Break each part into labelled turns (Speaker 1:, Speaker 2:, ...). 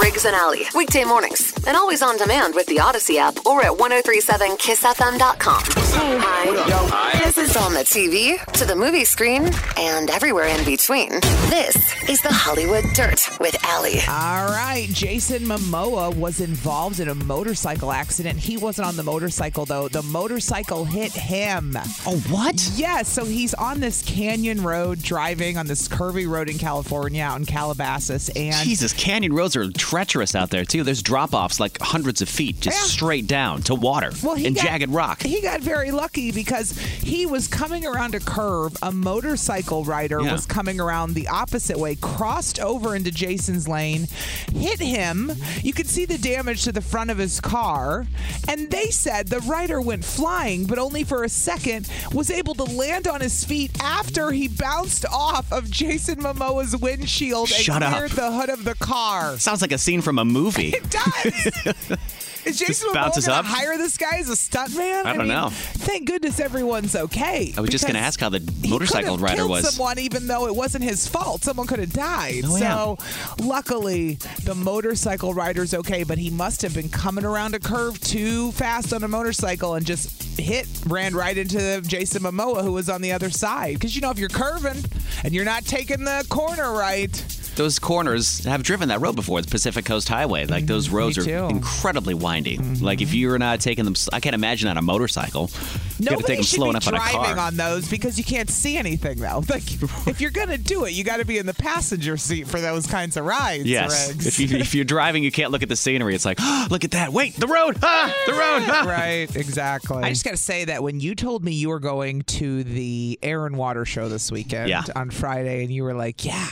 Speaker 1: Riggs and Allie, weekday mornings, and always on demand with the Audacy app or at 1037kissfm.com. Hi. This is on the TV, to the movie screen, and everywhere in between. This is the Hollywood Dirt with Allie.
Speaker 2: All right, Jason Momoa was involved in a motorcycle accident. He wasn't on the motorcycle though. The motorcycle hit him.
Speaker 3: Oh, what?
Speaker 2: Yes, so he's on this canyon road driving on this curvy road in California out in Calabasas and
Speaker 3: Jesus, canyon roads are treacherous out there too. There's drop offs like hundreds of feet, just
Speaker 2: Yeah.
Speaker 3: straight down to water
Speaker 2: Well,
Speaker 3: and
Speaker 2: got-
Speaker 3: jagged rock.
Speaker 2: He got very lucky because he was coming around a curve. A motorcycle rider
Speaker 3: Yeah.
Speaker 2: was coming around the opposite way, crossed over into Jason's lane, hit him. You could see the damage to the front of his car. And they said the rider went flying, but only for a second, was able to land on his feet after he bounced off of Jason Momoa's windshield
Speaker 3: Shut
Speaker 2: and
Speaker 3: up.
Speaker 2: cleared the hood of the car.
Speaker 3: Sounds like a scene from a movie.
Speaker 2: It does. Is Jason Momoa
Speaker 3: bounces
Speaker 2: gonna
Speaker 3: up?
Speaker 2: hire this guy as a stuntman?
Speaker 3: I don't know.
Speaker 2: Thank goodness everyone's okay.
Speaker 3: I was just going to ask how the motorcycle rider was.
Speaker 2: someone even though it wasn't his fault. Someone could have died.
Speaker 3: Oh, yeah.
Speaker 2: so luckily the motorcycle rider's okay, but he must have been coming around a curve too fast on a motorcycle and just hit, ran right into Jason Momoa who was on the other side. Because you know if you're curving and you're not taking the corner right,
Speaker 3: Those corners have driven that road before, the Pacific Coast Highway. Like those roads are
Speaker 2: too. Mm-hmm.
Speaker 3: incredibly windy. Like if you're not taking them, I can't imagine on a motorcycle. You got to
Speaker 2: Nobody
Speaker 3: take them
Speaker 2: should
Speaker 3: slow
Speaker 2: be
Speaker 3: enough on a
Speaker 2: driving on those because you can't see anything though. Like if you're gonna do it, you got to be in the passenger seat for those kinds of rides.
Speaker 3: Yes.
Speaker 2: Riggs.
Speaker 3: If, you, if you're driving, you can't look at the scenery. It's like, oh, look at that. Wait, the road. Ah, the road. Ah.
Speaker 2: right, exactly. I just got to say that when you told me you were going to the Air and Water show this weekend
Speaker 3: Yeah.
Speaker 2: on Friday, and you were like, "Yeah,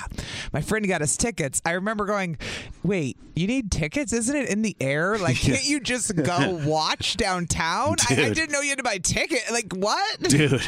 Speaker 2: my friend got us tickets." I remember going, "Wait, you need tickets? Isn't it in the air? Like, can't you just go watch downtown?" I, I didn't know you had to buy ticket. Like, what?
Speaker 3: Dude,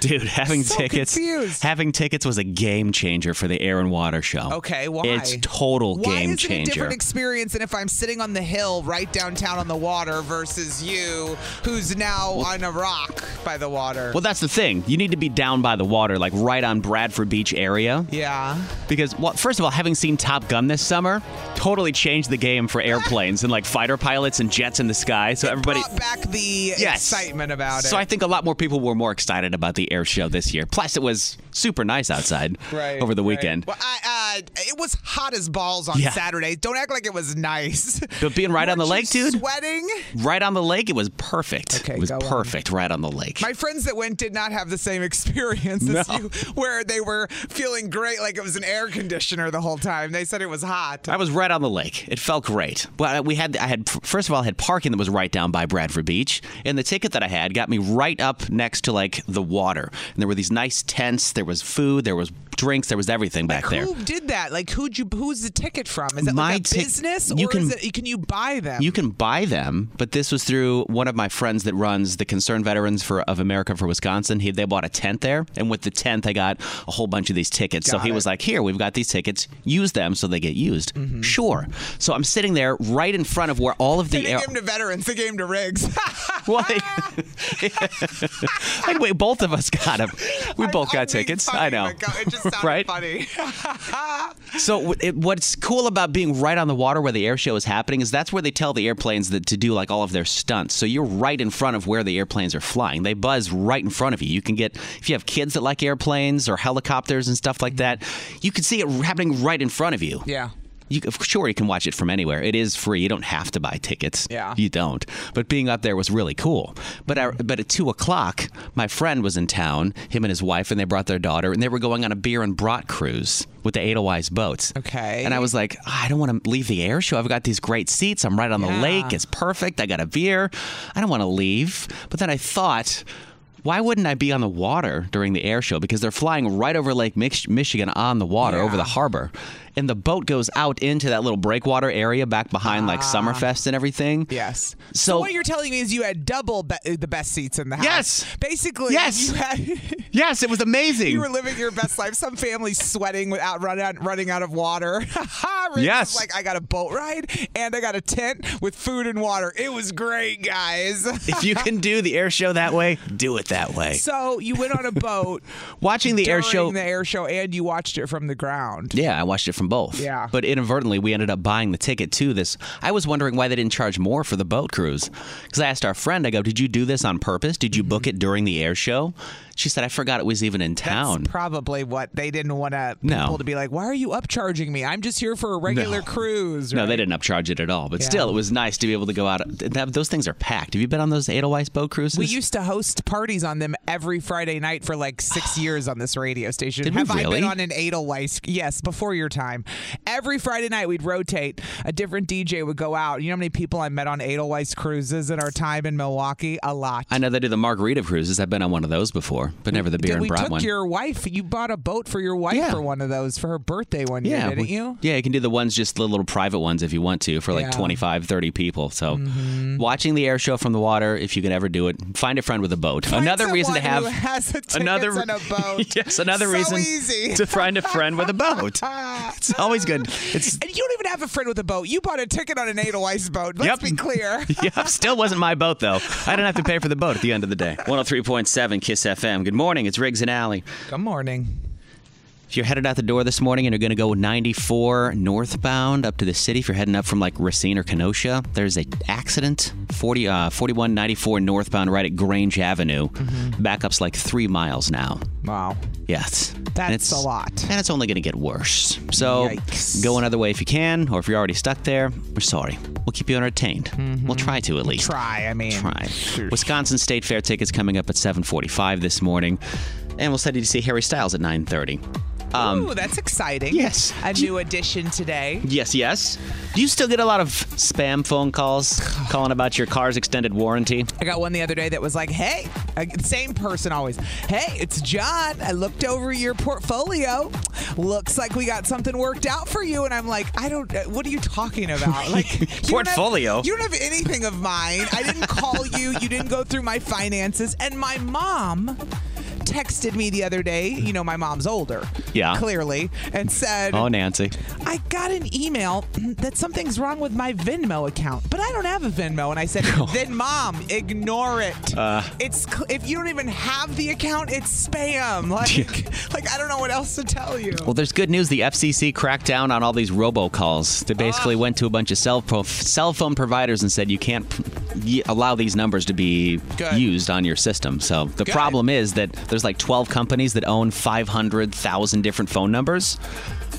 Speaker 3: dude, having
Speaker 2: So
Speaker 3: tickets,
Speaker 2: confused.
Speaker 3: having tickets was a game changer for the Air and Water Show.
Speaker 2: Okay, why?
Speaker 3: It's total
Speaker 2: Why
Speaker 3: game
Speaker 2: it a different experience than if I'm sitting on the hill right downtown on the water versus you, who's now on a rock by the water?
Speaker 3: Well, that's the thing. You need to be down by the water, like right on Bradford Beach area.
Speaker 2: yeah.
Speaker 3: Because, well, first of all, having seen Top Gun this summer totally changed the game for airplanes and like fighter pilots and jets in the sky. So everybody.
Speaker 2: brought back the
Speaker 3: Yes.
Speaker 2: excitement about it.
Speaker 3: So I think a lot more people were more excited about the air show this year. Plus, it was super nice outside
Speaker 2: right
Speaker 3: over the
Speaker 2: right.
Speaker 3: weekend.
Speaker 2: Well, I, uh, it was hot as balls on
Speaker 3: Yeah.
Speaker 2: Saturday. Don't act like it was nice.
Speaker 3: But being right on the lake, dude,
Speaker 2: Sweating.
Speaker 3: right on the lake, it was perfect.
Speaker 2: Okay,
Speaker 3: it was
Speaker 2: go on.
Speaker 3: perfect right on the lake.
Speaker 2: My friends that went did not have the same experience as
Speaker 3: No.
Speaker 2: you, where they were feeling great, like it was an air conditioner the whole time. They said it was hot.
Speaker 3: I was right on the lake. It felt great. But we had, I had, first of all, I had parking that was right down by Bradford Beach, and the ticket that I had got me right up next to like the water. And there were these nice tents. There was food. There was drinks. There was everything back there.
Speaker 2: Who did that? Like, who'd you? Who's the ticket from? Is it
Speaker 3: My
Speaker 2: like a
Speaker 3: tic-
Speaker 2: business,
Speaker 3: you
Speaker 2: or
Speaker 3: can-
Speaker 2: is it? Can you buy them?
Speaker 3: You can buy them, but this was through one of my friends that runs the Concerned Veterans for of America for Wisconsin. He they bought a tent there, and with the tent, they got a whole bunch of these tickets. so
Speaker 2: Got
Speaker 3: he
Speaker 2: it.
Speaker 3: was like, "Here, we've got these tickets. Use them so they get used."
Speaker 2: Mm-hmm.
Speaker 3: Sure. So I'm sitting there right in front of where all of
Speaker 2: They
Speaker 3: the
Speaker 2: didn't
Speaker 3: air.
Speaker 2: give them to veterans. They gave them to Riggs.
Speaker 3: Well, anyway, both of us got them. We both got tickets. I know.
Speaker 2: It just sounded
Speaker 3: Right?
Speaker 2: funny.
Speaker 3: So it, what's cool about being right on the water where the air show is happening is that's where they tell the airplanes that to do like all of their stunts. So you're right in front of where the airplanes are flying. They buzz right in front of you. You can get if you have kids that like airplanes or helicopters and stuff like mm-hmm. that, you can see it happening right in front of you.
Speaker 2: yeah.
Speaker 3: You, sure, you can watch it from anywhere. It is free. You don't have to buy tickets.
Speaker 2: Yeah.
Speaker 3: You don't. But being up there was really cool. But I, but at two o'clock, my friend was in town, him and his wife, and they brought their daughter, and they were going on a beer and brat cruise with the Edelweiss boats.
Speaker 2: Okay.
Speaker 3: And I was like, ah, I don't want to leave the air show. I've got these great seats. I'm right on the lake. It's perfect. I got a beer. I don't want to leave. But then I thought, why wouldn't I be on the water during the air show? Because they're flying right over Lake Mich- Michigan on the water over the harbor. And the boat goes out into that little breakwater area back behind like ah. Summerfest and everything.
Speaker 2: Yes.
Speaker 3: So-
Speaker 2: what you're telling me is you had double be- the best seats in the house.
Speaker 3: Yes.
Speaker 2: Basically,
Speaker 3: Yes.
Speaker 2: had
Speaker 3: Yes, it was amazing.
Speaker 2: you were living your best life. Some families sweating without run out, running out of water.
Speaker 3: Yes.
Speaker 2: like I got a boat ride and I got a tent with food and water. It was great, guys.
Speaker 3: if you can do the air show that way, do it that way.
Speaker 2: so you went on a boat
Speaker 3: Watching the air show.
Speaker 2: the air show, and you watched it from the ground.
Speaker 3: Yeah, I watched it from both.
Speaker 2: Yeah.
Speaker 3: But inadvertently, we ended up buying the ticket to this. I was wondering why they didn't charge more for the boat cruise. Because I asked our friend, I go, Did you do this on purpose? Did you book mm-hmm. it during the air show? She said, I forgot it was even in town.
Speaker 2: That's probably what they didn't want to
Speaker 3: No.
Speaker 2: people to be like. Why are you upcharging me? I'm just here for a regular
Speaker 3: No.
Speaker 2: cruise.
Speaker 3: No, they didn't upcharge it at all. But
Speaker 2: Yeah.
Speaker 3: still, it was nice to be able to go out. That, those things are packed. Have you been on those Edelweiss boat cruises?
Speaker 2: We used to host parties on them every Friday night for like six years on this radio station.
Speaker 3: Did
Speaker 2: Have I been on an Edelweiss? Yes, before your time. Every Friday night we'd rotate. A different DJ would go out. You know how many people I met on Edelweiss cruises in our time in Milwaukee? A lot.
Speaker 3: I know they do the margarita cruises. I've been on one of those before, but never the beer
Speaker 2: Did
Speaker 3: and
Speaker 2: we took
Speaker 3: one.
Speaker 2: your wife. You bought a boat for your wife
Speaker 3: Yeah.
Speaker 2: for one of those for her birthday one year,
Speaker 3: yeah,
Speaker 2: didn't
Speaker 3: we-
Speaker 2: you?
Speaker 3: Yeah, you can do the ones just the little private ones if you want to for like
Speaker 2: Yeah. Mm-hmm.
Speaker 3: 25, 30 people. So watching the air show from the water, if you can ever do it, find a friend with a boat. Another reason to
Speaker 2: someone
Speaker 3: have
Speaker 2: who has tickets
Speaker 3: another
Speaker 2: a boat.
Speaker 3: yes, another
Speaker 2: So
Speaker 3: reason
Speaker 2: easy.
Speaker 3: to find a friend with a boat. It's always good. It's
Speaker 2: And you don't even have a friend with a boat. You bought a ticket on an Edelweiss boat. Let's
Speaker 3: Yep.
Speaker 2: be clear.
Speaker 3: yeah, still wasn't my boat though. I didn't have to pay for the boat at the end of the day. 103.7 Kiss FM. Good morning. It's Riggs and Allie.
Speaker 2: Good morning.
Speaker 3: If you're headed out the door this morning and you're going to go 94 northbound up to the city, if you're heading up from like Racine or Kenosha, there's a accident 40, uh, 4194 northbound right at Grange Avenue. Backup's like three miles now.
Speaker 2: Wow.
Speaker 3: Yes.
Speaker 2: That's a lot.
Speaker 3: And it's only going to get worse. So
Speaker 2: Yikes.
Speaker 3: go another way if you can, or if you're already stuck there, we're sorry. We'll keep you entertained. We'll try to at least.
Speaker 2: Try, I mean.
Speaker 3: Try. Wisconsin State Fair tickets coming up at 7:45 this morning, and we'll send you to see Harry Styles at 9:30. Um,
Speaker 2: Ooh, that's exciting.
Speaker 3: yes.
Speaker 2: A new addition today.
Speaker 3: Yes, yes. Do you still get a lot of spam phone calls calling about your car's extended warranty?
Speaker 2: I got one the other day that was like, hey, same person always. Hey, it's John. I looked over your portfolio. Looks like we got something worked out for you. And I'm like, I don't, uh, what are you talking about? Like, you don't have-
Speaker 3: Portfolio?
Speaker 2: you don't have anything of mine. I didn't call you. You didn't go through my finances. And my mom texted me the other day. You know, my mom's older.
Speaker 3: Yeah.
Speaker 2: Clearly. And said,
Speaker 3: Oh, Nancy.
Speaker 2: I got an email that something's wrong with my Venmo account, but I don't have a Venmo. And I said, then mom, ignore it.
Speaker 3: Uh.
Speaker 2: it's cl- if you don't even have the account, it's spam. Like, like I don't know what else to tell you.
Speaker 3: Well, there's good news. The FCC cracked down on all these robocalls. They basically went to a bunch of cell, pro- cell phone providers and said you can't y- allow these numbers to be
Speaker 2: Good.
Speaker 3: used on your system. So the
Speaker 2: Good.
Speaker 3: problem is that there's like 12 companies that own 500,000 different phone numbers.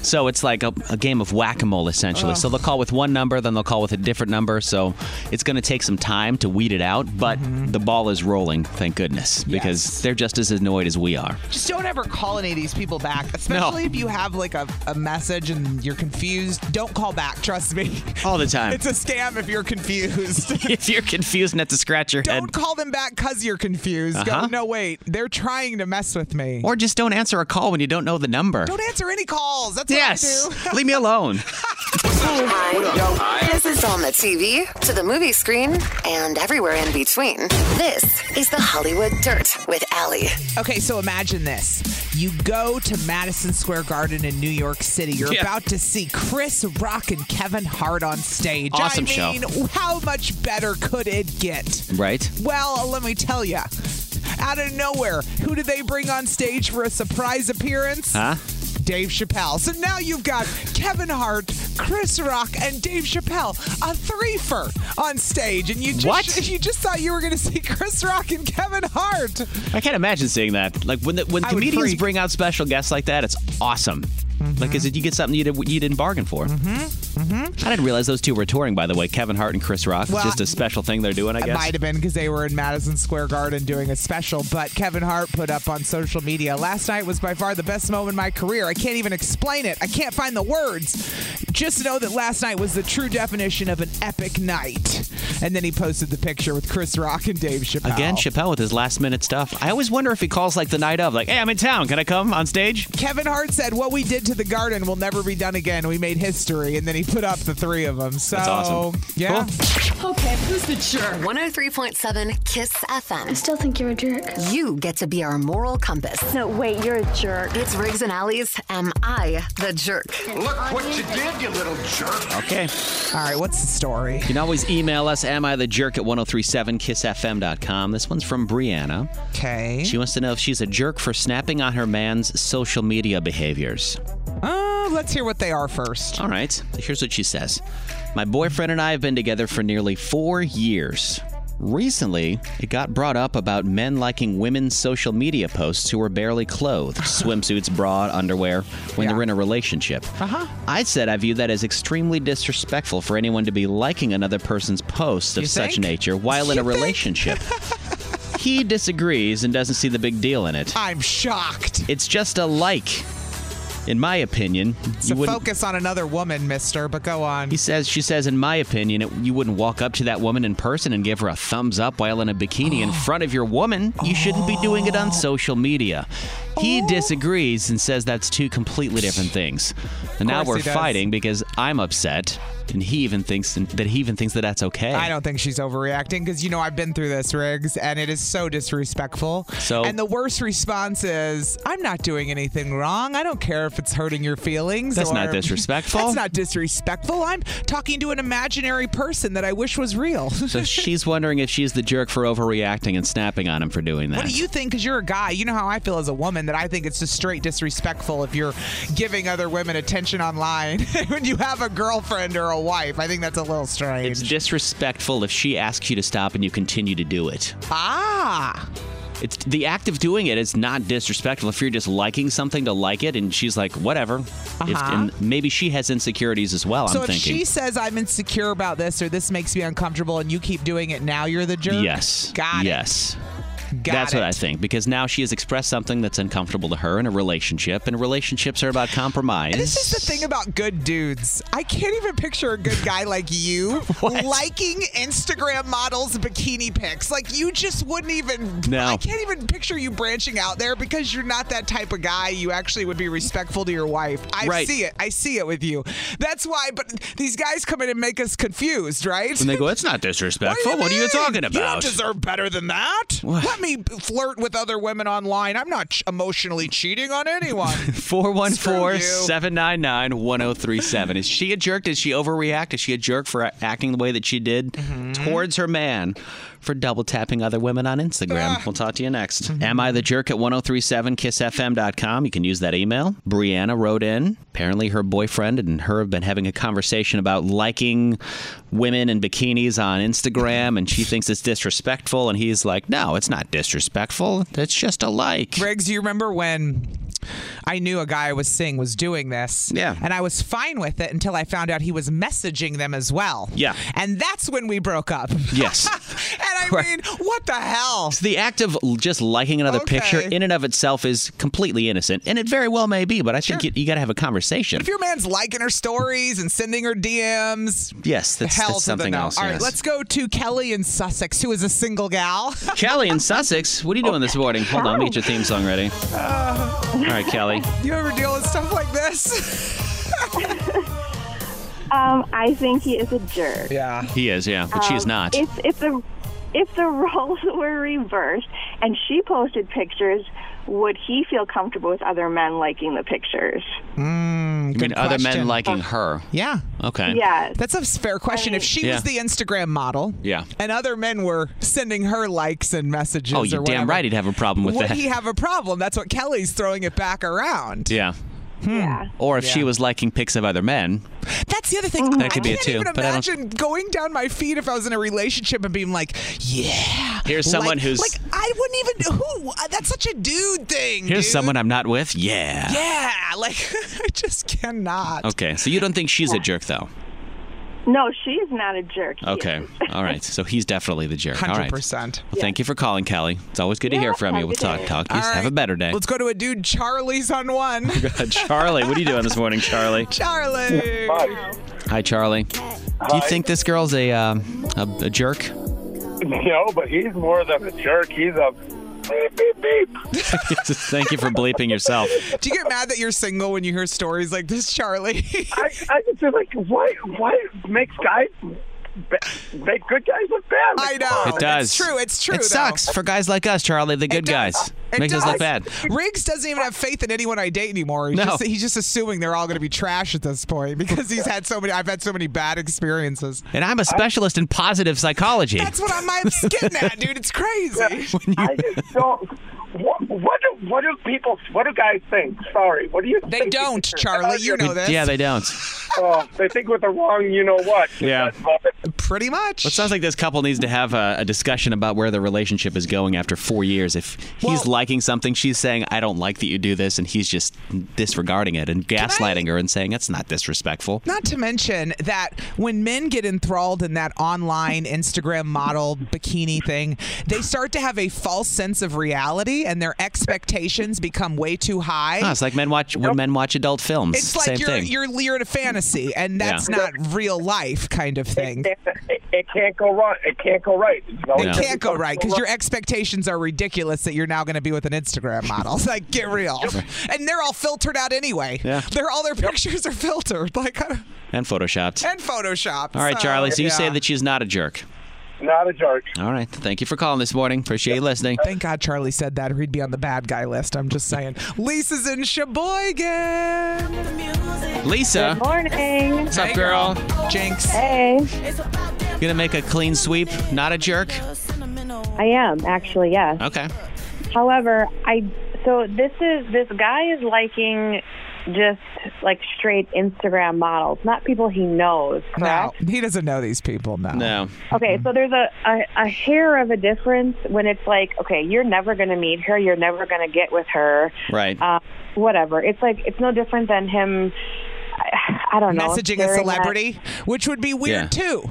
Speaker 3: So it's like a, a game of whack-a-mole essentially. So they'll call with one number, then they'll call with a different number. So it's going to take some time to weed it out, but the ball is rolling, thank goodness, because
Speaker 2: Yes.
Speaker 3: they're just as annoyed as we are.
Speaker 2: Just don't ever call any of these people back, especially if you have like a, a message and you're confused. Don't call back. Trust me.
Speaker 3: All the time.
Speaker 2: It's a scam if you're confused.
Speaker 3: if you're confused and have to scratch your head.
Speaker 2: don't call them back because you're confused.
Speaker 3: Uh-huh.
Speaker 2: Go, no, wait. They're trying to mess with me.
Speaker 3: Or just don't answer a call when you don't know the number.
Speaker 2: don't answer any calls. That's
Speaker 3: yes.
Speaker 2: what I do.
Speaker 3: Leave me alone.
Speaker 1: Hi. This is on the TV, to the movie screen, and everywhere in between. This is the Hollywood Dirt with Allie.
Speaker 2: Okay, so imagine this. You go to Madison Square Garden in New York City. You're
Speaker 3: Yeah.
Speaker 2: about to see Chris Rock and Kevin Hart on stage.
Speaker 3: Awesome
Speaker 2: I
Speaker 3: show.
Speaker 2: mean, how much better could it get?
Speaker 3: Right?
Speaker 2: Well, let me tell you. Out of nowhere, who did they bring on stage for a surprise appearance?
Speaker 3: Huh?
Speaker 2: Dave Chappelle. So now you've got Kevin Hart, Chris Rock, and Dave Chappelle, a threefer on stage. And you just
Speaker 3: What?
Speaker 2: you just thought you were going to see Chris Rock and Kevin Hart.
Speaker 3: I can't imagine seeing that. Like when the, when
Speaker 2: I
Speaker 3: comedians bring out special guests like that, it's awesome. Like, is it you get something you, did, you didn't bargain for? Mm-hmm. Mm-hmm. I didn't realize those two were touring. By the way, Kevin Hart and Chris Rock.
Speaker 2: Well,
Speaker 3: just a special thing they're doing, I guess.
Speaker 2: It might have been because they were in Madison Square Garden doing a special, but Kevin Hart put up on social media last night was by far the best moment in my career. I can't even explain it. I can't find the words. Just know that last night was the true definition of an epic night. And then he posted the picture with Chris Rock and Dave Chappelle.
Speaker 3: Again, Chappelle with his last minute stuff. I always wonder if he calls like the night of, like, "Hey, I'm in town. Can I come on stage?"
Speaker 2: Kevin Hart said, "What we did to the Garden will never be done again. We made history." And then he put up the three of them. So
Speaker 3: That's awesome.
Speaker 2: Yeah.
Speaker 1: Okay, who's the jerk? 103.7 Kiss FM.
Speaker 4: I still think you're a jerk.
Speaker 1: You get to be our moral compass.
Speaker 4: No, wait, you're a jerk.
Speaker 1: It's Riggs and Allies. Am I the jerk?
Speaker 5: Look what you did, you little jerk.
Speaker 3: Okay.
Speaker 2: All right. What's the story?
Speaker 3: You can always email us, am I the jerk at 1037kissfm.com. This one's from Brianna.
Speaker 2: Okay.
Speaker 3: She wants to know if she's a jerk for snapping on her man's social media behaviors.
Speaker 2: Uh, let's hear what they are first.
Speaker 3: All right, here's what she says My boyfriend and I have been together for nearly four years. Recently, it got brought up about men liking women's social media posts who were barely clothed, swimsuits, bra, underwear, when they're in a relationship.
Speaker 2: Uh-huh.
Speaker 3: I said I view that as extremely disrespectful for anyone to be liking another person's posts of
Speaker 2: You
Speaker 3: such
Speaker 2: think?
Speaker 3: nature while in a
Speaker 2: think?
Speaker 3: relationship. he disagrees and doesn't see the big deal in it.
Speaker 2: I'm shocked.
Speaker 3: It's just a like. In my opinion, you wouldn't.
Speaker 2: focus on another woman, mister, but go on.
Speaker 3: He says, she says, in my opinion, it, you wouldn't walk up to that woman in person and give her a thumbs up while in a bikini in front of your woman. You shouldn't be doing it on oh. social media. He oh. disagrees and says that's two completely different things. And now we're fighting because I'm upset, and he even thinks that he even thinks that that's okay.
Speaker 2: I don't think she's overreacting because you know I've been through this, Riggs, and it is so disrespectful.
Speaker 3: So-
Speaker 2: and the worst response is, "I'm not doing anything wrong. I don't care if it's hurting your feelings."
Speaker 3: That's not disrespectful.
Speaker 2: That's not disrespectful. I'm talking to an imaginary person that I wish was real.
Speaker 3: So she's wondering if she's the jerk for overreacting and snapping on him for doing that.
Speaker 2: What do you think? Because you're a guy. You know how I feel as a woman. That I think it's just straight disrespectful if you're giving other women attention online when you have a girlfriend or a wife. I think that's a little strange.
Speaker 3: It's disrespectful if she asks you to stop and you continue to do it.
Speaker 2: ah.
Speaker 3: It's the act of doing it is not disrespectful. If you're just liking something to like it, and she's like, whatever.
Speaker 2: Uh-huh.
Speaker 3: and maybe she has insecurities as well.
Speaker 2: So
Speaker 3: I'm
Speaker 2: if
Speaker 3: thinking.
Speaker 2: she says I'm insecure about this or this makes me uncomfortable and you keep doing it, now you're the jerk.
Speaker 3: yes.
Speaker 2: Got it.
Speaker 3: yes.
Speaker 2: Got
Speaker 3: That's
Speaker 2: it.
Speaker 3: what I think because now she has expressed something that's uncomfortable to her in a relationship, and relationships are about compromise.
Speaker 2: And this is the thing about good dudes. I can't even picture a good guy like you liking Instagram models' bikini pics. Like you just wouldn't even.
Speaker 3: No.
Speaker 2: I can't even picture you branching out there because you're not that type of guy. You actually would be respectful to your wife. I
Speaker 3: Right.
Speaker 2: see it. I see it with you. That's why. But these guys come in and make us confused, right?
Speaker 3: And they go, it's not disrespectful. What, are you talking
Speaker 2: You don't deserve better than that. Let me flirt with other women online. I'm not ch- emotionally cheating on anyone.
Speaker 3: 414 799 1037. Is she a jerk? Did she overreact? Is she a jerk for acting the way that she did
Speaker 2: Mm-hmm.
Speaker 3: towards her man for double tapping other women on Instagram?
Speaker 2: Ah.
Speaker 3: We'll talk to you next.
Speaker 2: Mm-hmm.
Speaker 3: Am I the jerk at 1037kissfm.com? You can use that email. Brianna wrote in. Apparently, her boyfriend and her have been having a conversation about liking women in bikinis on Instagram, and she thinks it's disrespectful. And he's like, no, it's not disrespectful. It's just a like.
Speaker 2: Riggs, do you remember when I knew a guy I was seeing was doing this?
Speaker 3: Yeah.
Speaker 2: And I was fine with it until I found out he was messaging them as well.
Speaker 3: Yeah.
Speaker 2: And that's when we broke up.
Speaker 3: Yes.
Speaker 2: and I
Speaker 3: Right.
Speaker 2: mean, what the hell?
Speaker 3: The act of just liking another
Speaker 2: Okay.
Speaker 3: picture in and of itself is completely innocent, and it very well may be. But I think you, you got to have a conversation.
Speaker 2: But If your man's liking her stories and sending her DMs,
Speaker 3: yes, that's,
Speaker 2: hell
Speaker 3: that's something
Speaker 2: no.
Speaker 3: else.
Speaker 2: All right,
Speaker 3: yes.
Speaker 2: let's go to Kelly in Sussex, who is a single gal.
Speaker 3: Kelly in Sussex, what are you doing this morning? Hold on, let me get your theme song ready. All right, Kelly.
Speaker 2: you ever deal with stuff like this?
Speaker 6: Um, I think he is a jerk.
Speaker 2: yeah.
Speaker 3: He is, yeah, but she's
Speaker 6: Um,
Speaker 3: not.
Speaker 6: If if the if the roles were reversed and she posted pictures, would he feel comfortable with other men liking the pictures?
Speaker 3: Hmm, you mean other men liking her?
Speaker 2: Yeah.
Speaker 3: Okay.
Speaker 6: Yes.
Speaker 2: That's a fair question. if she
Speaker 3: Yeah.
Speaker 2: was the Instagram model,
Speaker 3: Yeah.
Speaker 2: and other men were sending her likes and messages,
Speaker 3: Oh, you're
Speaker 2: whatever,
Speaker 3: damn right he'd have a problem with
Speaker 2: would
Speaker 3: that.
Speaker 2: he have a problem? That's what Kelly's throwing it back around.
Speaker 3: Yeah. Hmm.
Speaker 6: Yeah.
Speaker 3: Or if she was liking pics of other men,
Speaker 2: That's the other thing.
Speaker 3: That could be it
Speaker 2: can't
Speaker 3: too,
Speaker 2: even
Speaker 3: but I don't-
Speaker 2: imagine going down my feet if I was in a relationship and being like, "Yeah."
Speaker 3: Here's someone
Speaker 2: like,
Speaker 3: who's-
Speaker 2: like I wouldn't even. Who? Uh, that's such a dude thing.
Speaker 3: here's
Speaker 2: dude.
Speaker 3: someone I'm not with. Yeah.
Speaker 2: Yeah, like I just cannot.
Speaker 3: Okay, so you don't think she's a jerk though?
Speaker 6: No, she's not a jerk. He
Speaker 3: Okay.
Speaker 6: is.
Speaker 3: All right. So he's definitely the jerk. All
Speaker 2: Hundred
Speaker 3: right.
Speaker 2: percent.
Speaker 3: Well, thank you for calling, Kelly. It's always good to hear from you.
Speaker 6: have
Speaker 3: We'll talk.
Speaker 6: day.
Speaker 3: Talk to you. Have a
Speaker 2: right.
Speaker 3: better day.
Speaker 2: Let's go to a dude. Charlie's on one.
Speaker 3: Charlie, what are you doing this morning, Charlie?
Speaker 2: Charlie.
Speaker 3: Hi, Charlie. Do you think this girl's a um, a, a jerk?
Speaker 7: No, but he's more than a jerk. He's a beep, beep, beep.
Speaker 3: Thank you for bleeping yourself.
Speaker 2: Do you get mad that you're single when you hear stories like this, Charlie?
Speaker 7: I, I just feel like, why, why makes guys, ba- make good guys look bad?
Speaker 2: I
Speaker 7: Like,
Speaker 2: know.
Speaker 3: It does.
Speaker 2: It's true. It's true.
Speaker 3: It
Speaker 2: though.
Speaker 3: sucks for guys like us, Charlie, the good guys.
Speaker 2: It
Speaker 3: Makes us look bad.
Speaker 2: Riggs doesn't even have faith in anyone I date anymore. He's,
Speaker 3: No.
Speaker 2: just, he's just assuming they're all going to be trash at this point because he's had so many. I've had so many bad experiences.
Speaker 3: And I'm a specialist in positive psychology.
Speaker 2: That's what I'm, I'm getting at, dude. It's crazy.
Speaker 7: I just don't. What, what do what do people? What do guys think? Sorry, what do you?
Speaker 2: They
Speaker 7: think?
Speaker 2: don't, Charlie. You know this.
Speaker 3: yeah, they don't.
Speaker 7: Oh, they think with the wrong, you know what?
Speaker 3: Yeah.
Speaker 2: Pretty much.
Speaker 3: Well, it sounds like this couple needs to have a, a discussion about where the relationship is going after four years. If he's
Speaker 2: Well-
Speaker 3: liking something, she's saying, I don't like that you do this, and he's just disregarding it and gaslighting her and saying, that's not disrespectful.
Speaker 2: Not to mention that when men get enthralled in that online Instagram model bikini thing, they start to have a false sense of reality and their expectations become way too high.
Speaker 3: Oh, it's like men watch when men watch adult films.
Speaker 2: It's like
Speaker 3: Same
Speaker 2: you're,
Speaker 3: thing.
Speaker 2: you're you're in a fantasy, and that's
Speaker 3: Yeah.
Speaker 2: not real life kind of thing.
Speaker 7: It, it, it can't go wrong. It can't go right. You know?
Speaker 2: It
Speaker 3: Yeah.
Speaker 2: can't go right because your expectations are ridiculous that you're now going to be with an Instagram model. It's like, get real. And they're all filtered out anyway.
Speaker 3: Yeah.
Speaker 2: They're all their pictures are filtered, like,
Speaker 3: and photoshopped.
Speaker 2: and photoshopped.
Speaker 3: All right, Charlie. So you say that she's not a jerk.
Speaker 7: Not a jerk.
Speaker 3: All right. Thank you for calling this morning. Appreciate you listening.
Speaker 2: Thank God Charlie said that, or he'd be on the bad guy list. I'm just saying. Lisa's in Sheboygan.
Speaker 3: Lisa, Good
Speaker 6: Morning.
Speaker 3: what's up, girl?
Speaker 2: Jinx.
Speaker 6: Hey.
Speaker 3: Gonna make a clean sweep. Not a jerk.
Speaker 6: I am actually, yes.
Speaker 3: Okay.
Speaker 6: However, I so this is this guy is liking just like straight Instagram models, not people he knows,
Speaker 2: No,
Speaker 6: correct?
Speaker 2: he doesn't know these people. No.
Speaker 3: No.
Speaker 6: Okay, so there's a, a a hair of a difference when it's like, okay, you're never going to meet her, you're never going to get with her,
Speaker 3: Right.
Speaker 6: uh, whatever. It's like it's no different than him. I, I don't know
Speaker 2: Messaging a
Speaker 6: staring at-
Speaker 2: celebrity, which would be weird too.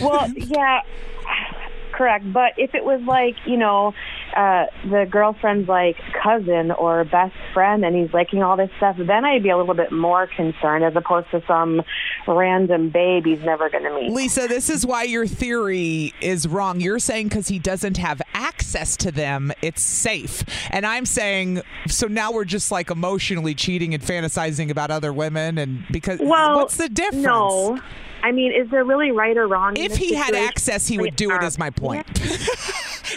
Speaker 6: well, yeah, correct. But if it was like, you know, uh, the girlfriend's like cousin or best friend and he's liking all this stuff, then I'd be a little bit more concerned as opposed to some random babe he's never going to meet.
Speaker 2: Lisa, this is why your theory is wrong. You're saying because he doesn't have access to them, it's safe. And I'm saying, so now we're just like emotionally cheating and fantasizing about other women. And because,
Speaker 6: Well,
Speaker 2: what's the difference?
Speaker 6: No. I mean, is there really right or wrong?
Speaker 2: If he had access, he would do it,
Speaker 6: Uh,
Speaker 2: my point.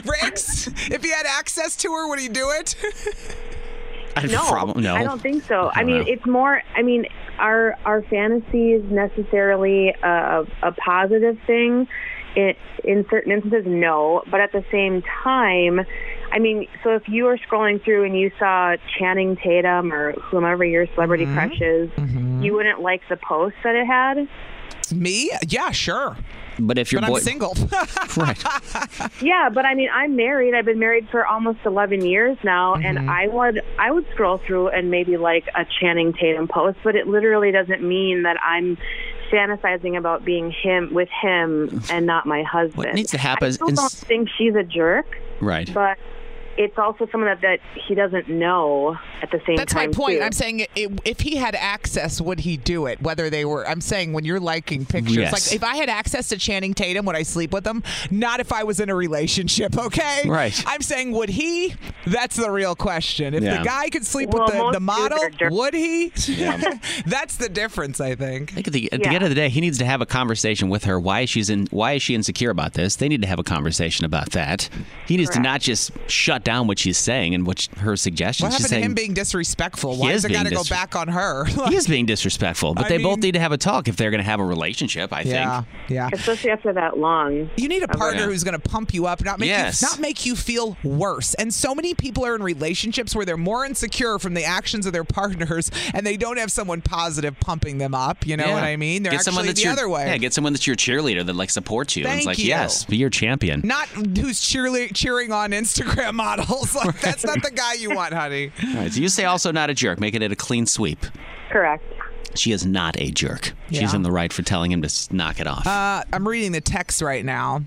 Speaker 2: Riggs, if he had access to her, would he do it?
Speaker 3: I
Speaker 6: No,
Speaker 3: prob- no.
Speaker 6: I don't think so. I,
Speaker 3: don't
Speaker 6: mean,
Speaker 3: know.
Speaker 6: it's more. I mean, our are fantasies necessarily a, a positive thing? It, in certain instances, no. But at the same time, I mean, so if you were scrolling through and you saw Channing Tatum or whomever your celebrity
Speaker 2: Mm-hmm.
Speaker 6: crush is, you wouldn't like the post that it had.
Speaker 2: Me? Yeah, sure.
Speaker 3: But if your
Speaker 2: But
Speaker 3: boy,
Speaker 2: I'm single.
Speaker 3: right?
Speaker 6: Yeah, but I mean, I'm married. I've been married for almost 11 years now,
Speaker 2: Mm-hmm.
Speaker 6: and I would I would scroll through and maybe like a Channing Tatum post, but it literally doesn't mean that I'm fantasizing about being him with him and not my husband.
Speaker 3: What needs to happen
Speaker 6: I still
Speaker 3: is-
Speaker 6: don't think she's a jerk,
Speaker 3: Right.
Speaker 6: but it's also someone that, that he doesn't know at the same time.
Speaker 2: That's my point.
Speaker 6: too.
Speaker 2: I'm saying i if he had access, would he do it? Whether they were, I'm saying when you're liking pictures,
Speaker 3: Yes.
Speaker 2: like if I had access to Channing Tatum, would I sleep with him? Not if I was in a relationship, okay?
Speaker 3: Right.
Speaker 2: I'm saying would he? That's the real question. If
Speaker 3: Yeah.
Speaker 2: the guy could sleep
Speaker 6: Well,
Speaker 2: with the, the model, would he? That's the difference, I think.
Speaker 3: I think at the, at the end of the day, he needs to have a conversation with her. Why she's in? Why is she insecure about this? They need to have a conversation about that. He needs to not just shut shot down what she's saying and what sh- her suggestions.
Speaker 2: What
Speaker 3: she's
Speaker 2: happened
Speaker 3: saying
Speaker 2: to him being disrespectful? Why
Speaker 3: is
Speaker 2: does it got to
Speaker 3: being
Speaker 2: go back on her?
Speaker 3: he is being disrespectful, but
Speaker 2: I
Speaker 3: they both need to have a talk if they're going to have a relationship. I
Speaker 2: yeah,
Speaker 3: think.
Speaker 2: yeah.
Speaker 6: Especially after that long.
Speaker 2: You need a partner
Speaker 3: Yeah.
Speaker 2: who's going to pump you up, not make
Speaker 3: Yes.
Speaker 2: you not make you feel worse. And so many people are in relationships where they're more insecure from the actions of their partners, and they don't have someone positive pumping them up. You know
Speaker 3: Yeah.
Speaker 2: what I mean? They're
Speaker 3: get someone
Speaker 2: actually
Speaker 3: that's
Speaker 2: the
Speaker 3: your,
Speaker 2: other way.
Speaker 3: Yeah, get someone that's your cheerleader that like supports you. and it's
Speaker 2: Thank
Speaker 3: like,
Speaker 2: you.
Speaker 3: yes, be your champion.
Speaker 2: not who's cheerle- cheering on Instagram models. Like that's not the guy you want, honey.
Speaker 3: All right, so you say also not a jerk, making it a clean sweep.
Speaker 6: Correct.
Speaker 3: She is not a jerk. She's in the right for telling him to s- knock it off.
Speaker 2: Uh, I'm reading the text right now.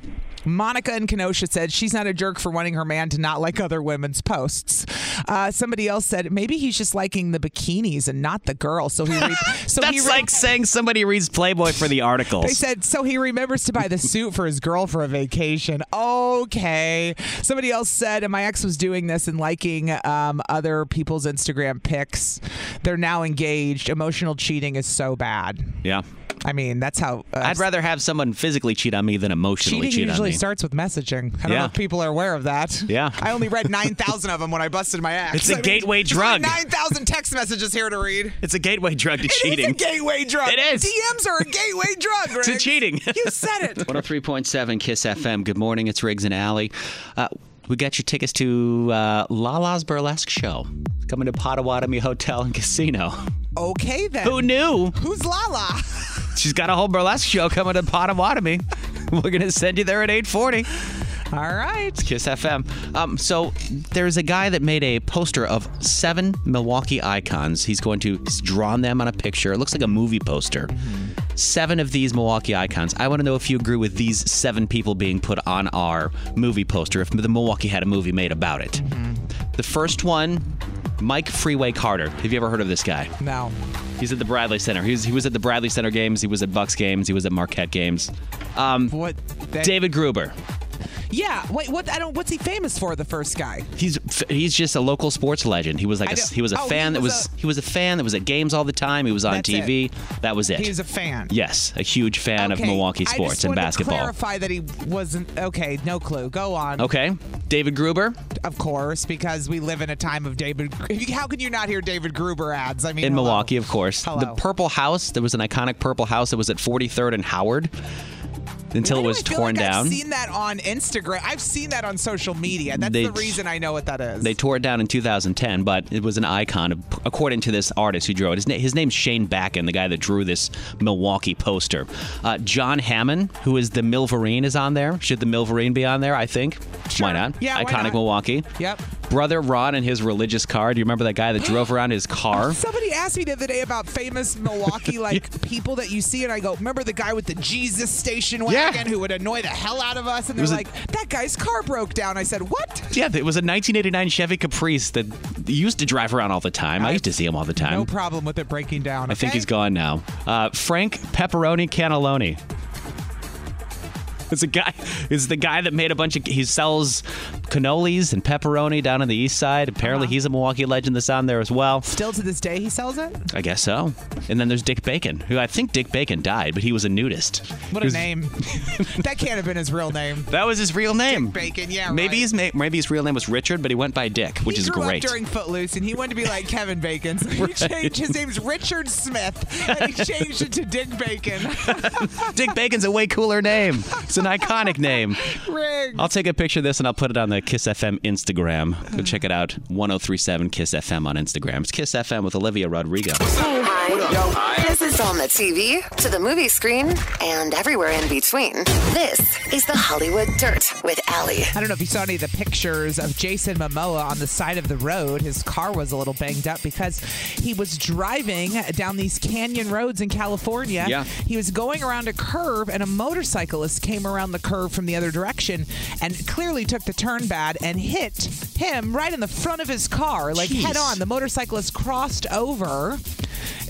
Speaker 2: Monica in Kenosha said she's not a jerk for wanting her man to not like other women's posts. Uh, somebody else said maybe he's just liking the bikinis and not the girl. So he re- so
Speaker 3: That's
Speaker 2: he re-
Speaker 3: like saying somebody reads Playboy for the articles.
Speaker 2: They said so he remembers to buy the suit for his girl for a vacation. Okay. Somebody else said, my ex was doing this and liking um, other people's Instagram pics. They're now engaged. Emotional cheating is so bad.
Speaker 3: yeah.
Speaker 2: I mean, that's how. Uh,
Speaker 3: I'd rather have someone physically cheat on me than emotionally
Speaker 2: Cheating
Speaker 3: cheat on me.
Speaker 2: Starts with messaging. I don't
Speaker 3: Yeah.
Speaker 2: know if people are aware of that.
Speaker 3: Yeah.
Speaker 2: I only read 9,000 of them when I busted my ex.
Speaker 3: It's a
Speaker 2: I
Speaker 3: gateway
Speaker 2: there's only
Speaker 3: drug.
Speaker 2: 9,000 text messages here to read.
Speaker 3: It's a gateway drug to
Speaker 2: It is
Speaker 3: cheating.
Speaker 2: a gateway drug.
Speaker 3: It is.
Speaker 2: DMs are a gateway drug,
Speaker 3: to
Speaker 2: Riggs.
Speaker 3: cheating.
Speaker 2: You said it.
Speaker 3: 103.7 Kiss FM. Good morning. It's Riggs and Allie. Uh, we got your tickets to uh, Lala's Burlesque Show coming to Potawatomi Hotel and Casino.
Speaker 2: Okay, then.
Speaker 3: Who knew?
Speaker 2: Who's Lala?
Speaker 3: She's got a whole burlesque show coming to Potawatomi. We're going to send you there at 840.
Speaker 2: All right.
Speaker 3: Kiss FM. Um, so there's a guy that made a poster of seven Milwaukee icons. He's going to he's drawn them on a picture. It looks like a movie poster. Seven of these Milwaukee icons. I want to know if you agree with these seven people being put on our movie poster. If the Milwaukee had a movie made about it. The first one, Mike Freeway Carter. Have you ever heard of this guy?
Speaker 2: No.
Speaker 3: He's at the Bradley Center. He was, he was at the Bradley Center games. He was at Bucks games. He was at Marquette games. Um,
Speaker 2: What? that-
Speaker 3: David Gruber.
Speaker 2: Yeah. Wait. What? I don't. What's he famous for? The first guy.
Speaker 3: He's he's just a local sports legend. He was like
Speaker 2: I
Speaker 3: a,
Speaker 2: don't-
Speaker 3: he was a
Speaker 2: oh, he
Speaker 3: fan that
Speaker 2: was
Speaker 3: was
Speaker 2: a-
Speaker 3: he was a fan that was at games all the time. He was on
Speaker 2: That's
Speaker 3: TV. That was it.
Speaker 2: He was a fan.
Speaker 3: yes, a huge fan of
Speaker 2: Okay,
Speaker 3: Milwaukee
Speaker 2: I
Speaker 3: sports
Speaker 2: just
Speaker 3: and
Speaker 2: wanted
Speaker 3: basketball.
Speaker 2: To clarify that he wasn't. Okay. No clue. Go on.
Speaker 3: Okay, David Gruber
Speaker 2: Of course, because we live in a time of David. How can you not hear David Gruber ads? I mean,
Speaker 3: in
Speaker 2: hello.
Speaker 3: Milwaukee, of course.
Speaker 2: Hello.
Speaker 3: The Purple House. There was an iconic Purple House that was at 43rd and Howard until
Speaker 2: Why
Speaker 3: it
Speaker 2: do
Speaker 3: was
Speaker 2: I feel
Speaker 3: torn
Speaker 2: like
Speaker 3: down.
Speaker 2: I've seen that on Instagram. I've seen that on social media. That's
Speaker 3: They-
Speaker 2: the reason I know what that is.
Speaker 3: They tore it down in 2010, but it was an icon, according to this artist who drew it. His, na- his name's Shane Backen, the guy that drew this Milwaukee poster. Uh, John Hammond, who is the Milverine, is on there. Should the Milverine be on there? I think. Why not?
Speaker 2: Yeah, why
Speaker 3: Iconic
Speaker 2: not?
Speaker 3: Milwaukee.
Speaker 2: Yep.
Speaker 3: Brother Ron and his religious car. Do you remember that guy that drove around his car?
Speaker 2: Somebody asked me the other day about famous Milwaukee like people that you see, and I go, "Remember the guy with the Jesus station
Speaker 3: Yeah.
Speaker 2: Who would annoy the hell out of us?" And they're
Speaker 3: was a-
Speaker 2: like, "That guy's car broke down." I said, "What?"
Speaker 3: Yeah, it was a 1989 Chevy Caprice that used to drive around all the time. I used to see him all the time.
Speaker 2: No problem with it breaking down.
Speaker 3: I think he's gone now. Uh, Frank Pepperoni Cannelloni. It's a guy. Is the guy that made a bunch of. He sells cannolis and pepperoni down on the east side. Apparently,
Speaker 2: Uh-huh.
Speaker 3: he's a Milwaukee legend that's on there as well.
Speaker 2: Still to this day, he sells it.
Speaker 3: I guess so. And then there's Dick Bacon, who I think Dick Bacon died, but he was a nudist.
Speaker 2: What a
Speaker 3: was-
Speaker 2: name! that can't have been his real name.
Speaker 3: That was his real name.
Speaker 2: Bacon, yeah.
Speaker 3: Maybe
Speaker 2: right.
Speaker 3: his ma- maybe his real name was Richard, but he went by Dick, which
Speaker 2: he
Speaker 3: is great.
Speaker 2: during Footloose, and he wanted to be like Kevin Bacon. So he changed his name's Richard Smith, and he changed it to Dick Bacon.
Speaker 3: Dick Bacon's a way cooler name. It's an iconic name.
Speaker 2: Riggs.
Speaker 3: I'll take a picture of this and I'll put it on the Kiss FM Instagram. Go check it out. 1037 Kiss FM on Instagram. It's Kiss FM with Olivia Rodrigo.
Speaker 1: Hi. This is on the TV, to the movie screen, and everywhere in between. This is the Hollywood Dirt with Allie.
Speaker 2: I don't know if you saw any of the pictures of Jason Momoa on the side of the road. His car was a little banged up because he was driving down these canyon roads in California.
Speaker 3: Yeah.
Speaker 2: He was going around a curve, and a motorcyclist came around the curve from the other direction and clearly took the turn bad and hit him right in the front of his car, like
Speaker 3: Jeez.
Speaker 2: head on. The motorcyclist crossed over.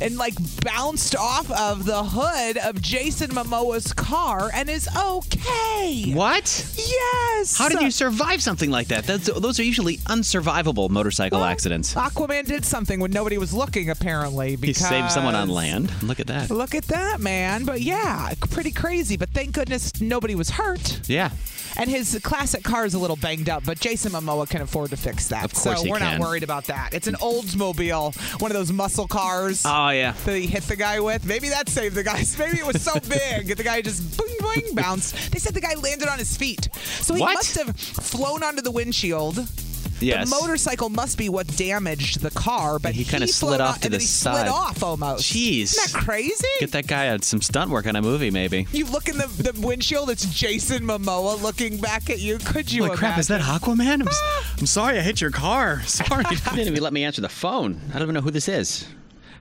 Speaker 2: and like bounced off of the hood of Jason Momoa's car and is okay.
Speaker 3: What?
Speaker 2: Yes.
Speaker 3: How did you survive something like that? That's, those are usually unsurvivable motorcycle accidents.
Speaker 2: Aquaman did something when nobody was looking, apparently.
Speaker 3: He saved someone on land. Look at that.
Speaker 2: Look at that, man. But yeah, pretty crazy. But thank goodness nobody was hurt.
Speaker 3: Yeah.
Speaker 2: And his classic car is a little banged up, but Jason Momoa can afford to fix that.
Speaker 3: Of course
Speaker 2: so
Speaker 3: he
Speaker 2: we're
Speaker 3: can.
Speaker 2: not worried about that. It's an Oldsmobile, one of those muscle cars.
Speaker 3: Oh, yeah.
Speaker 2: that he hit the guy with. Maybe that saved the guy. Maybe it was so big the guy just boing boing bounced. They said the guy landed on his feet, so he
Speaker 3: What?
Speaker 2: must have flown onto the windshield.
Speaker 3: Yes.
Speaker 2: The motorcycle must be what damaged the car, but
Speaker 3: he kinda slid off to the
Speaker 2: he
Speaker 3: side.
Speaker 2: slid off almost.
Speaker 3: Jeez.
Speaker 2: Isn't that crazy?
Speaker 3: Get that guy on some stunt work on a movie, maybe.
Speaker 2: You look in the, the windshield, it's Jason Momoa looking back at you. Could you
Speaker 3: Holy crap, is that? Aquaman? I'm, s- I'm sorry I hit your car. Sorry. you didn't even let me answer the phone. I don't even know who this is.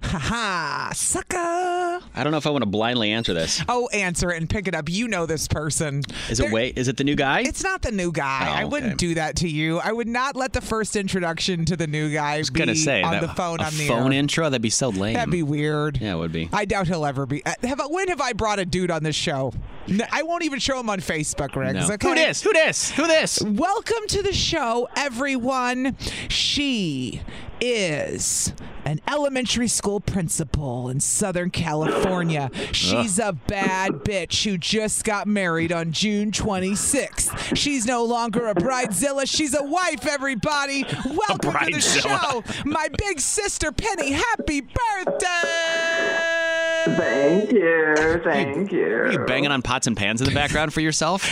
Speaker 2: Ha Ha sucker.
Speaker 3: I don't know if I want to blindly answer this.
Speaker 2: Oh, answer it and pick it up. You know this person.
Speaker 3: Is it wait? Is it the new guy?
Speaker 2: It's not the new guy.
Speaker 3: Oh,
Speaker 2: I wouldn't
Speaker 3: okay.
Speaker 2: do that to you. I would not let the first introduction to the new guy
Speaker 3: I was
Speaker 2: be
Speaker 3: gonna say
Speaker 2: on
Speaker 3: that
Speaker 2: the phone
Speaker 3: a
Speaker 2: on the
Speaker 3: phone
Speaker 2: air.
Speaker 3: intro. That'd be so lame.
Speaker 2: That'd be weird.
Speaker 3: Yeah, it would be.
Speaker 2: I doubt he'll ever be. uh, Have I, when have I brought a dude on this show? No, I won't even show him on Facebook, Riggs.
Speaker 3: No.
Speaker 2: Okay?
Speaker 3: Who this? Who this? Who this?
Speaker 2: Welcome to the show, everyone. She is an elementary school principal in Southern California. She's a bad bitch who just got married on June 26th. She's no longer a bridezilla. She's a wife, everybody. Welcome to the show, my big sister Penny. Happy birthday!
Speaker 8: Thank you, thank you.
Speaker 3: Are you banging on pots and pans in the background for yourself?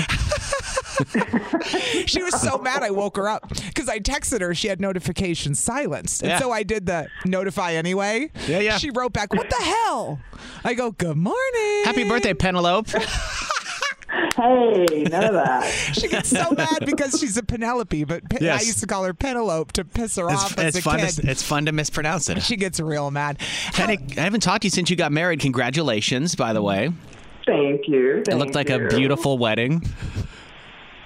Speaker 2: she was so mad I woke her up because I texted her. She had notifications silenced. And
Speaker 3: Yeah.
Speaker 2: so I did the notify anyway.
Speaker 3: Yeah, yeah.
Speaker 2: She wrote back, What the hell? I go, Good morning.
Speaker 3: Happy birthday, Penelope.
Speaker 8: Hey, none of that.
Speaker 2: She gets so mad because she's a Penelope, but Pe-
Speaker 3: Yes.
Speaker 2: I used to call her Penelope to piss her
Speaker 3: It's,
Speaker 2: off as
Speaker 3: it's
Speaker 2: a
Speaker 3: fun.
Speaker 2: kid.
Speaker 3: To, it's fun to mispronounce it.
Speaker 2: she gets real mad.
Speaker 3: Penny, I haven't talked to you since you got married. Congratulations, by the way.
Speaker 8: Thank you.
Speaker 3: It looked like
Speaker 8: you.
Speaker 3: a beautiful wedding.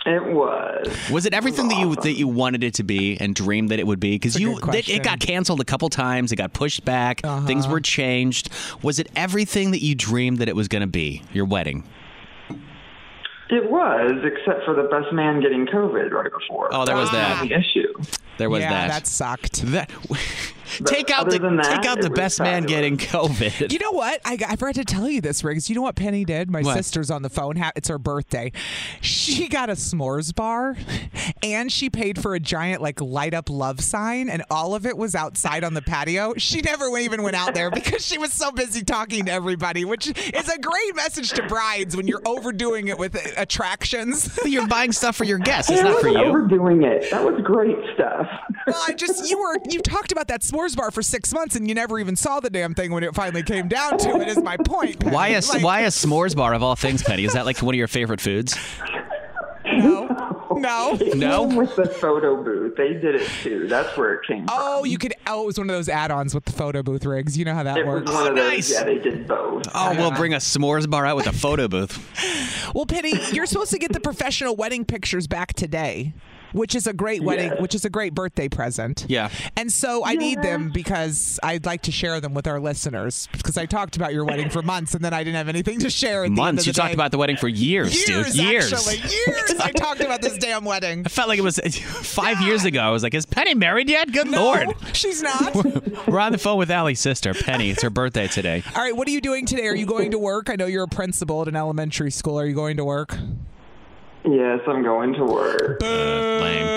Speaker 8: It was.
Speaker 3: Was it everything that you that you wanted it to be and dreamed that it would be? Because you it, it got canceled a couple times. It got pushed back. Uh-huh. Things were changed. Was it everything that you dreamed that it was going to be? Your wedding.
Speaker 8: It was, except for the best man getting COVID right before.
Speaker 3: Oh, there was that.
Speaker 8: the issue.
Speaker 3: There was
Speaker 2: yeah,
Speaker 3: that.
Speaker 2: that sucked.
Speaker 3: That take out the
Speaker 8: that,
Speaker 3: take out the best man getting COVID.
Speaker 2: You know what? I, I forgot to tell you this, Riggs. You know what Penny did? My
Speaker 3: What?
Speaker 2: sister's on the phone. It's her birthday. She got a s'mores bar, and she paid for a giant like light up love sign, and all of it was outside on the patio. She never even went out there because she was so busy talking to everybody, which is a great message to brides when you're overdoing it with attractions.
Speaker 3: You're buying stuff for your guests. It's
Speaker 8: I
Speaker 3: not for
Speaker 8: wasn't
Speaker 3: you.
Speaker 8: overdoing it. That was great stuff.
Speaker 2: Well, I just you were you talked about that s'mores bar for six months, and you never even saw the damn thing when it finally came down to it. Is my point? Penny.
Speaker 3: Why a
Speaker 2: Like,
Speaker 3: why a s'mores bar of all things, Penny? Is that like one of your favorite foods?
Speaker 2: No, no.
Speaker 3: No?
Speaker 8: With the photo booth, they did it too. That's where it came
Speaker 2: Oh,
Speaker 8: from.
Speaker 2: you could. Oh, it was one of those add-ons with the photo booth rigs. You know how that
Speaker 8: It was
Speaker 2: works.
Speaker 8: one of those.
Speaker 3: nice.
Speaker 8: Yeah, they did both.
Speaker 3: Oh, we'll bring a s'mores bar out with a photo booth.
Speaker 2: Well, Penny, you're supposed to get the professional wedding pictures back today, which is a great wedding,
Speaker 8: Yes.
Speaker 2: which is a great birthday present.
Speaker 3: Yeah.
Speaker 2: And so I need them because I'd like to share them with our listeners because I talked about your wedding for months and then I didn't have anything to share. At the end
Speaker 3: Months.
Speaker 2: of
Speaker 3: You
Speaker 2: the
Speaker 3: talked about the wedding for years,
Speaker 2: years,
Speaker 3: dude. Years.
Speaker 2: actually, years. I talked about this damn wedding.
Speaker 3: I felt like it was five years ago. I was like, "Is Penny married yet?" Good
Speaker 2: No,
Speaker 3: lord.
Speaker 2: she's not.
Speaker 3: We're on the phone with Allie's sister, Penny. It's her birthday today.
Speaker 2: All right, what are you doing today? Are you going to work? I know you're a principal at an elementary school. Are you going to work?
Speaker 8: Yes, I'm going to work.
Speaker 3: Uh, lame.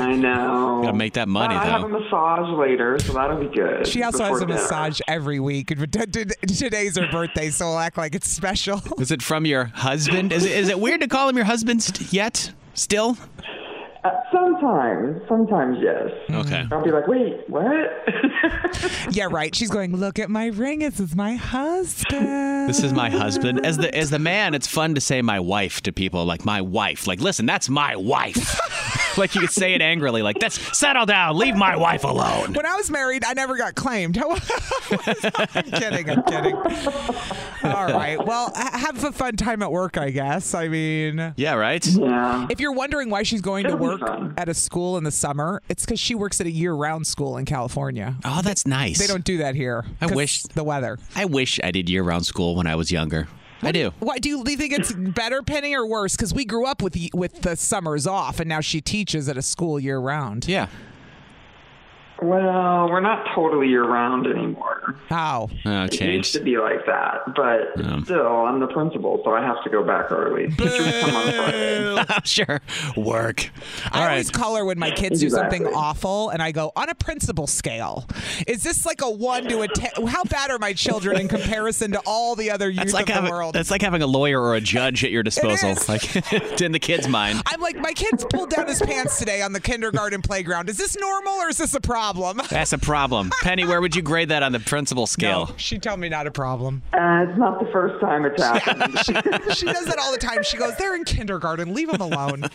Speaker 8: I know.
Speaker 3: Gotta make that money,
Speaker 8: But I have a massage later, so that'll be good.
Speaker 2: She also has a
Speaker 8: dinner.
Speaker 2: massage every week. Today's her birthday, so we'll act like it's special.
Speaker 3: Is it from your husband? Is it, is it weird to call him your husband st- yet? Still?
Speaker 8: Uh, sometimes, sometimes yes.
Speaker 3: Okay.
Speaker 8: I'll be like, wait, what?
Speaker 2: yeah, right. She's going, look at my ring. This is my husband.
Speaker 3: This is my husband. As the as the man, it's fun to say my wife to people, like my wife. Like, listen, that's my wife. like you could say it angrily, like that's settle down, leave my wife alone.
Speaker 2: When I was married, I never got claimed. I'm kidding. I'm kidding. All right. Well, have a fun time at work, I guess. I mean,
Speaker 3: Yeah, right.
Speaker 8: Yeah.
Speaker 2: if you're wondering why she's going to
Speaker 8: It'll be
Speaker 2: work at a school in the summer, it's because she works at a year-round school in California.
Speaker 3: Oh, that's nice.
Speaker 2: They don't do that here.
Speaker 3: I wish-
Speaker 2: the weather.
Speaker 3: I wish I did year-round school when I was younger. I do.
Speaker 2: Why do you, do you think it's better, Penny, or worse? Because we grew up with the, with the summers off, and now she teaches at a school year round.
Speaker 3: Yeah.
Speaker 8: Well, we're not totally year round anymore.
Speaker 2: How?
Speaker 3: Oh,
Speaker 8: It used
Speaker 3: changed.
Speaker 8: to be like that, but still, I'm the principal, so I have to go back early. Teachers come on Friday.
Speaker 3: sure. Work.
Speaker 2: I
Speaker 3: All
Speaker 2: always
Speaker 3: right.
Speaker 2: call her when my kids do something awful, and I go on a principal scale. Is this like a one to a ten? How bad are my children in comparison to all the other youth
Speaker 3: That's like
Speaker 2: of the
Speaker 3: having
Speaker 2: world?
Speaker 3: that's like having a lawyer or a judge at your disposal, like in the kid's mind.
Speaker 2: I'm like, my kid's pulled down his pants today on the kindergarten playground. Is this normal or is this a problem?
Speaker 3: That's a problem. Penny, where would you grade that on the principal scale?
Speaker 2: No, she told me not a problem.
Speaker 8: Uh, it's not the first time it's happened.
Speaker 2: She does that all the time. She goes, "They're in kindergarten. Leave them alone."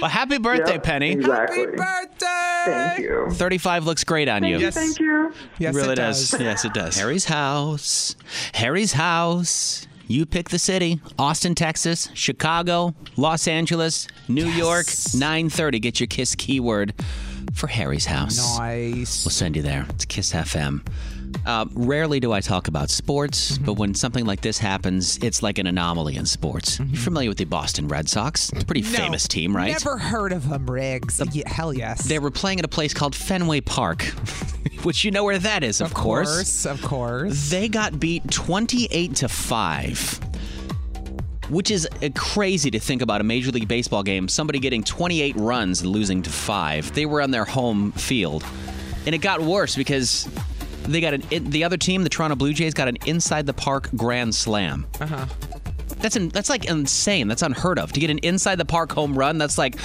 Speaker 3: Well, happy birthday,
Speaker 8: Yep,
Speaker 3: Penny.
Speaker 8: Exactly.
Speaker 2: Happy birthday!
Speaker 8: Thank you.
Speaker 3: 35 looks great on you.
Speaker 2: Yes.
Speaker 8: Thank you.
Speaker 2: Yes,
Speaker 3: really
Speaker 2: it does.
Speaker 3: Yes, it does. Harry's house. Harry's house. You pick the city. Austin, Texas, Chicago, Los Angeles, New York. 9:30. Get your kiss keyword for Harry's house.
Speaker 2: Nice.
Speaker 3: We'll send you there. It's Kiss FM. Uh, rarely do I talk about sports,
Speaker 2: Mm-hmm.
Speaker 3: but when something like this happens, it's like an anomaly in sports. You're familiar with the Boston Red Sox? It's a pretty
Speaker 2: Mm-hmm. No,
Speaker 3: famous team, right?
Speaker 2: Never heard of them, Riggs. Yeah, hell yes.
Speaker 3: They were playing at a place called Fenway Park, which you know where that is, of, course.
Speaker 2: of course, of course.
Speaker 3: They got beat 28 to 5. Which is uh, crazy to think about a Major League Baseball game, somebody getting 28 runs and losing to 5. They were on their home field. And it got worse because they got an the other team, the Toronto Blue Jays got an inside the park grand slam.
Speaker 2: Uh-huh.
Speaker 3: That's in, that's like insane. That's unheard of. To get an inside the park home run, that's like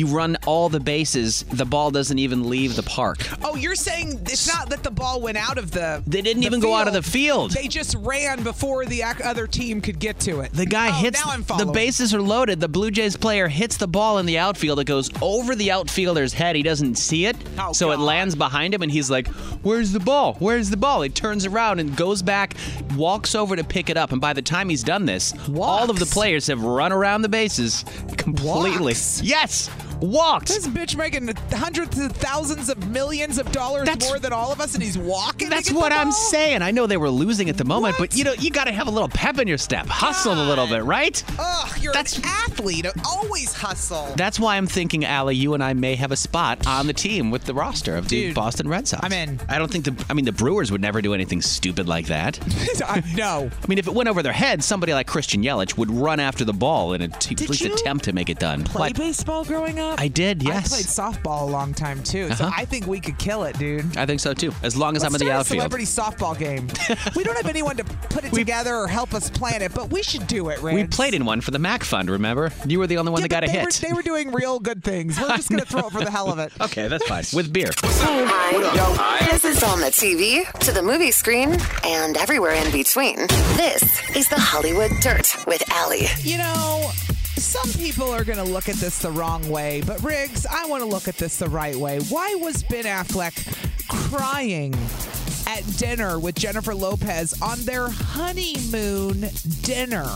Speaker 3: you run all the bases, the ball doesn't even leave the park.
Speaker 2: Oh, you're saying it's not that the ball went out of the.
Speaker 3: They didn't
Speaker 2: the
Speaker 3: even go out of the field.
Speaker 2: They just ran before the other team could get to it.
Speaker 3: The guy
Speaker 2: Oh,
Speaker 3: hits
Speaker 2: Now I'm following.
Speaker 3: the bases are loaded. The Blue Jays player hits the ball in the outfield. It goes over the outfielder's head. He doesn't see it,
Speaker 2: Oh,
Speaker 3: so it lands behind him, and he's like, "Where's the ball? Where's the ball?" He turns around and goes back, walks over to pick it up, and by the time he's done this, all of the players have run around the bases completely.
Speaker 2: Walks?
Speaker 3: Yes, walked.
Speaker 2: This bitch making hundreds of thousands of millions of dollars
Speaker 3: That's-
Speaker 2: more than all of us, and he's walking.
Speaker 3: That's what I'm saying. I know they were losing at the moment,
Speaker 2: What?
Speaker 3: but you know you got to have a little pep in your step, hustle a little bit, right?
Speaker 2: Ugh, you're
Speaker 3: That's-
Speaker 2: an athlete. Always hustle.
Speaker 3: That's why I'm thinking, Allie, you and I may have a spot on the team with the roster of the
Speaker 2: Dude,
Speaker 3: Boston Red Sox.
Speaker 2: I'm in.
Speaker 3: I don't think the. I mean, the Brewers would never do anything stupid like that.
Speaker 2: I know.
Speaker 3: I mean, if it went over their heads, somebody like Christian Yelich would run after the ball in a t- at least attempt to make it done.
Speaker 2: Play
Speaker 3: But
Speaker 2: baseball growing up?
Speaker 3: I did, yes.
Speaker 2: I played softball a long time too, so
Speaker 3: Uh-huh.
Speaker 2: I think we could kill it, dude.
Speaker 3: I think so too. As long as
Speaker 2: Let's
Speaker 3: I'm in the
Speaker 2: start a
Speaker 3: outfield.
Speaker 2: celebrity softball game. we don't have anyone to put it
Speaker 3: We-
Speaker 2: together or help us plan it, but we should do it, Riggs.
Speaker 3: We played in one for the MACC Fund. Remember? You were the only one
Speaker 2: Yeah,
Speaker 3: that got
Speaker 2: but
Speaker 3: a
Speaker 2: they
Speaker 3: hit.
Speaker 2: Were, they were doing real good things. We're just gonna throw it for the hell of it.
Speaker 3: okay, that's fine. With beer.
Speaker 1: Hi. This is on the TV, to the movie screen, and everywhere in between. This is the Hollywood Dirt with Allie.
Speaker 2: You know, some people are going to look at this the wrong way, but Riggs, I want to look at this the right way. Why was Ben Affleck crying at dinner with Jennifer Lopez on their honeymoon dinner?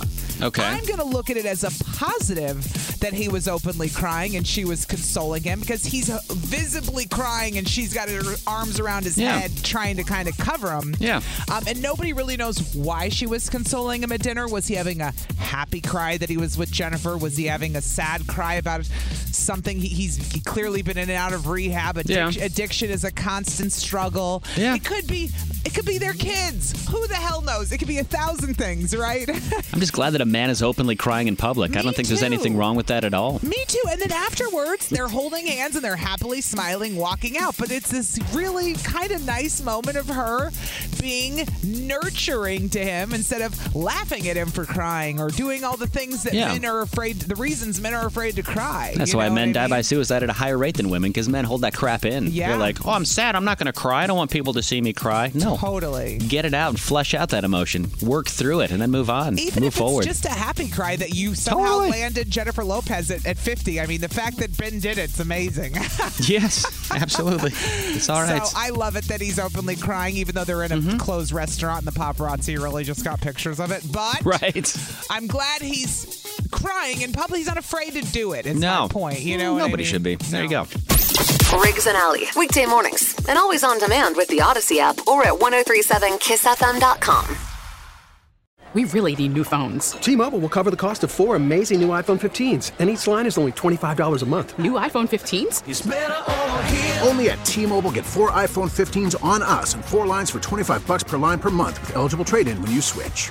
Speaker 3: Okay.
Speaker 2: I'm going to look at it as a positive that he was openly crying and she was consoling him because he's visibly crying and she's got her arms around his
Speaker 3: Yeah.
Speaker 2: head trying to kind of cover him.
Speaker 3: Yeah.
Speaker 2: Um, and nobody really knows why she was consoling him at dinner. Was he having a happy cry that he was with Jennifer? Was he having a sad cry about something? He, he's clearly been in and out of rehab. Addic-
Speaker 3: Yeah.
Speaker 2: Addiction is a constant struggle.
Speaker 3: Yeah.
Speaker 2: It could be be it could be their kids. Who the hell knows? It could be a thousand things, right?
Speaker 3: I'm just glad that a man is openly crying in public. I don't think there's anything wrong with that at all.
Speaker 2: Me too. And then afterwards, they're holding hands and they're happily smiling, walking out. But it's this really kind of nice moment of her being nurturing to him instead of laughing at him for crying or doing all the things that
Speaker 3: Yeah.
Speaker 2: men are afraid, the reasons men are afraid to cry.
Speaker 3: That's why men
Speaker 2: I
Speaker 3: die by suicide at a higher rate than women because men hold that crap in.
Speaker 2: Yeah.
Speaker 3: They're like, oh, I'm sad. I'm not going to cry. I don't want people to see me cry. No.
Speaker 2: Totally.
Speaker 3: Get it out and flesh out that emotion. Work through it and then move on.
Speaker 2: Even
Speaker 3: move
Speaker 2: if
Speaker 3: forward.
Speaker 2: it's just a happy cry that you somehow
Speaker 3: Totally.
Speaker 2: landed Jennifer Lopez at, at 50. I mean, the fact that Ben did it's amazing.
Speaker 3: yes, absolutely. It's all right.
Speaker 2: So I love it that he's openly crying, even though they're in a
Speaker 3: Mm-hmm.
Speaker 2: closed restaurant and the paparazzi really just got pictures of it. But
Speaker 3: Right.
Speaker 2: I'm glad he's crying in public. He's not afraid to do it. it. Is
Speaker 3: no
Speaker 2: my point. You know, what I
Speaker 3: nobody
Speaker 2: mean?
Speaker 3: should be. There you go.
Speaker 1: Riggs and Allie, weekday mornings, and always on demand with the Audacy app or at 1037kissfm.com.
Speaker 9: We really need new phones.
Speaker 10: T-Mobile will cover the cost of four amazing new iPhone 15s, and each line is only $25 a month.
Speaker 9: New iPhone 15s?
Speaker 5: Only at T-Mobile get four iPhone 15s on us and four lines for 25 bucks per line per month with eligible trade-in when you switch.